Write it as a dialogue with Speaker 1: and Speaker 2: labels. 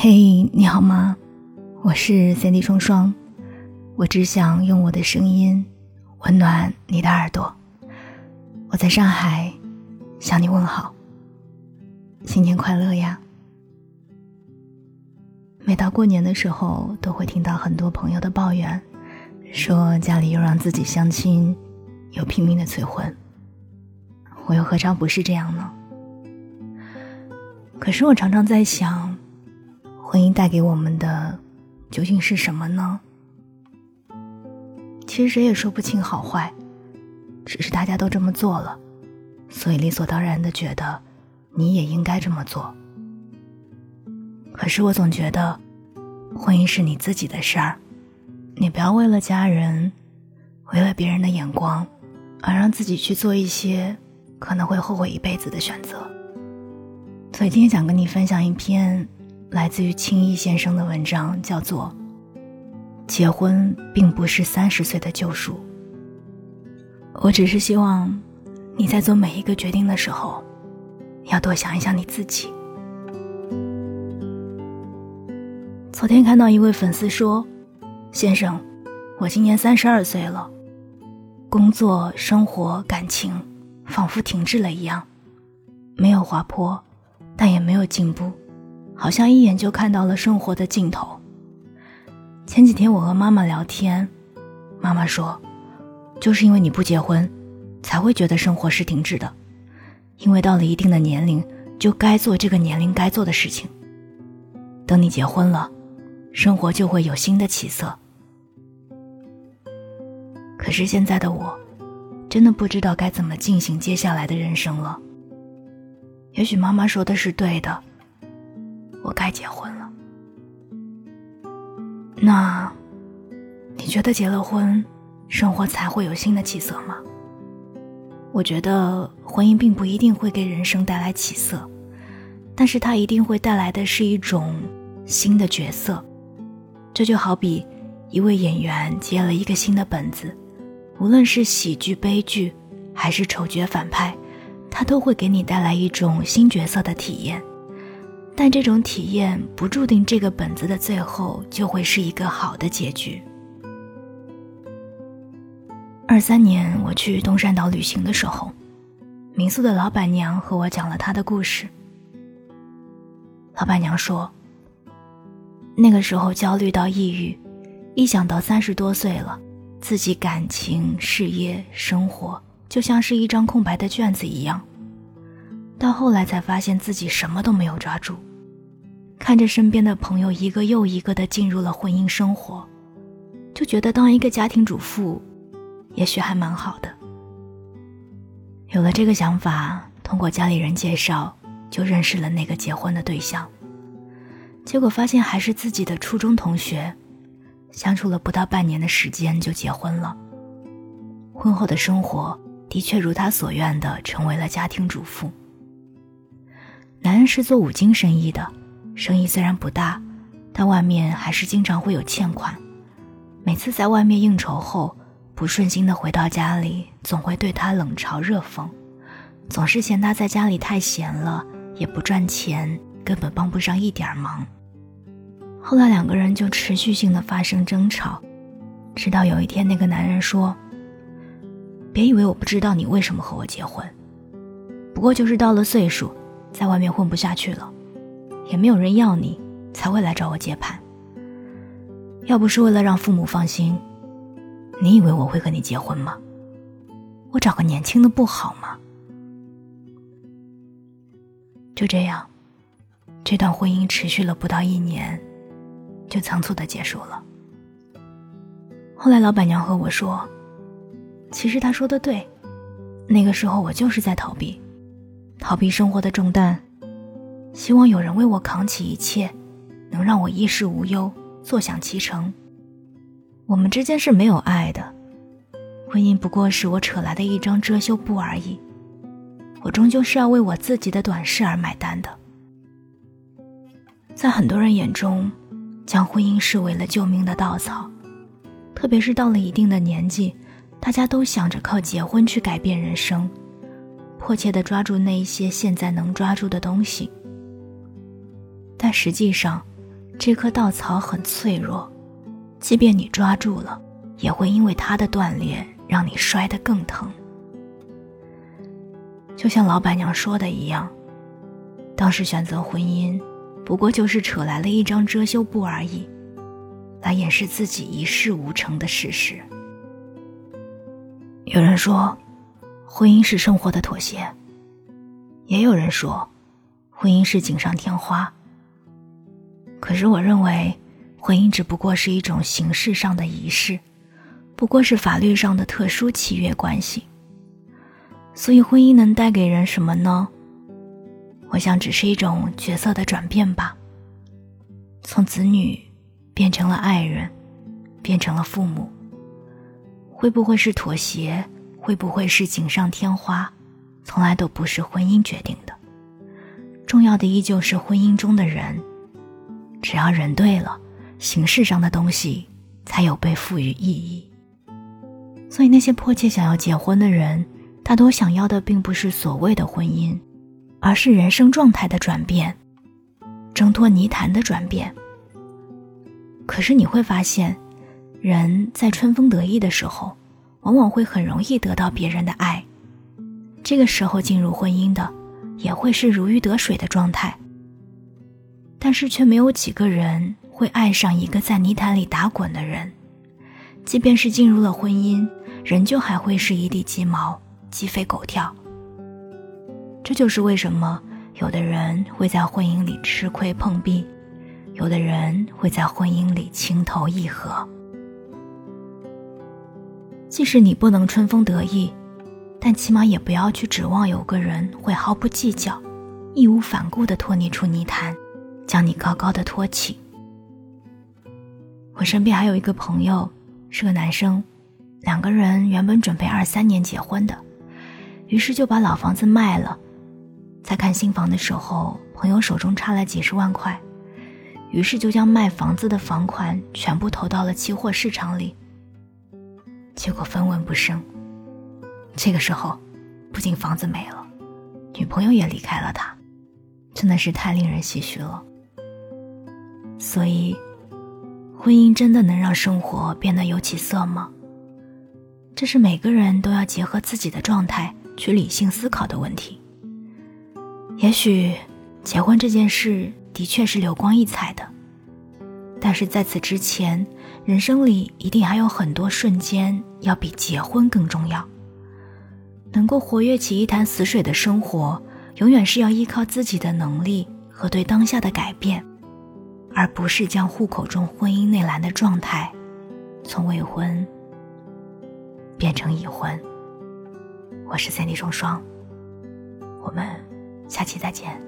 Speaker 1: 嘿，你好吗？我是 Cindy 双双，我只想用我的声音温暖你的耳朵。我在上海向你问好，新年快乐呀！每到过年的时候，都会听到很多朋友的抱怨，说家里又让自己相亲，又拼命的催婚。我又何尝不是这样呢？可是我常常在想。婚姻带给我们的究竟是什么呢？其实谁也说不清好坏，只是大家都这么做了，所以理所当然的觉得你也应该这么做。可是我总觉得，婚姻是你自己的事儿，你不要为了家人，为了别人的眼光，而让自己去做一些可能会后悔一辈子的选择。所以今天想跟你分享一篇。来自于青衣先生的文章，叫做《结婚并不是三十岁的救赎》。我只是希望你在做每一个决定的时候，要多想一想你自己。昨天看到一位粉丝说：“先生，我今年三十二岁了，工作、生活、感情仿佛停滞了一样，没有滑坡，但也没有进步。”好像一眼就看到了生活的尽头。前几天我和妈妈聊天，妈妈说，就是因为你不结婚，才会觉得生活是停滞的，因为到了一定的年龄，就该做这个年龄该做的事情。等你结婚了，生活就会有新的起色。可是现在的我，真的不知道该怎么进行接下来的人生了。也许妈妈说的是对的。我该结婚了。那，你觉得结了婚，生活才会有新的起色吗？我觉得婚姻并不一定会给人生带来起色，但是它一定会带来的是一种新的角色。这就好比一位演员接了一个新的本子，无论是喜剧、悲剧，还是丑角、反派，他都会给你带来一种新角色的体验。但这种体验不注定这个本子的最后就会是一个好的结局。二三年我去东山岛旅行的时候，民宿的老板娘和我讲了她的故事。老板娘说，那个时候焦虑到抑郁，一想到三十多岁了，自己感情、事业、生活就像是一张空白的卷子一样，到后来才发现自己什么都没有抓住。看着身边的朋友一个又一个的进入了婚姻生活，就觉得当一个家庭主妇，也许还蛮好的。有了这个想法，通过家里人介绍，就认识了那个结婚的对象。结果发现还是自己的初中同学，相处了不到半年的时间就结婚了。婚后的生活的确如他所愿的成为了家庭主妇。男人是做五金生意的。生意虽然不大，但外面还是经常会有欠款。每次在外面应酬后，不顺心的回到家里，总会对他冷嘲热讽，总是嫌他在家里太闲了，也不赚钱，根本帮不上一点忙。后来两个人就持续性的发生争吵，直到有一天，那个男人说：“别以为我不知道你为什么和我结婚，不过就是到了岁数，在外面混不下去了。”也没有人要你，才会来找我接盘。要不是为了让父母放心，你以为我会和你结婚吗？我找个年轻的不好吗？就这样，这段婚姻持续了不到一年，就仓促的结束了。后来老板娘和我说，其实她说的对，那个时候我就是在逃避，逃避生活的重担。希望有人为我扛起一切，能让我衣食无忧，坐享其成。我们之间是没有爱的，婚姻不过是我扯来的一张遮羞布而已。我终究是要为我自己的短视而买单的。在很多人眼中，将婚姻视为了救命的稻草，特别是到了一定的年纪，大家都想着靠结婚去改变人生，迫切地抓住那一些现在能抓住的东西。但实际上，这棵稻草很脆弱，即便你抓住了，也会因为它的断裂让你摔得更疼。就像老板娘说的一样，当时选择婚姻，不过就是扯来了一张遮羞布而已，来掩饰自己一事无成的事实。有人说，婚姻是生活的妥协；也有人说，婚姻是锦上添花。可是我认为，婚姻只不过是一种形式上的仪式，不过是法律上的特殊契约关系。所以，婚姻能带给人什么呢？我想，只是一种角色的转变吧。从子女变成了爱人，变成了父母。会不会是妥协？会不会是锦上添花？从来都不是婚姻决定的。重要的依旧是婚姻中的人。只要人对了，形式上的东西才有被赋予意义。所以，那些迫切想要结婚的人。大多想要的并不是所谓的婚姻，而是人生状态的转变，挣脱泥潭的转变。可是你会发现，人在春风得意的时候，往往会很容易得到别人的爱。这个时候进入婚姻的，也会是如鱼得水的状态。但是却没有几个人会爱上一个在泥潭里打滚的人，即便是进入了婚姻，仍旧还会是一地鸡毛。鸡飞狗跳。这就是为什么有的人会在婚姻里吃亏碰壁，有的人会在婚姻里情投意合。即使你不能春风得意，但起码也不要去指望有个人会毫不计较、义无反顾地拖你出泥潭，将你高高的托起。我身边还有一个朋友，是个男生，两个人原本准备二三年结婚的。于是就把老房子卖了，在看新房的时候，朋友手中差了几十万块，于是就将卖房子的房款全部投到了期货市场里。结果分文不剩。这个时候，不仅房子没了，女朋友也离开了他，真的是太令人唏嘘了。所以，婚姻真的能让生活变得有起色吗？这是每个人都要结合自己的状态。去理性思考的问题。也许结婚这件事的确是流光溢彩的，但是在此之前，人生里一定还有很多瞬间要比结婚更重要。能够活跃起一潭死水的生活，永远是要依靠自己的能力和对当下的改变，而不是将户口中婚姻内栏的状态从未婚变成已婚。我是三 D 双双，我们下期再见。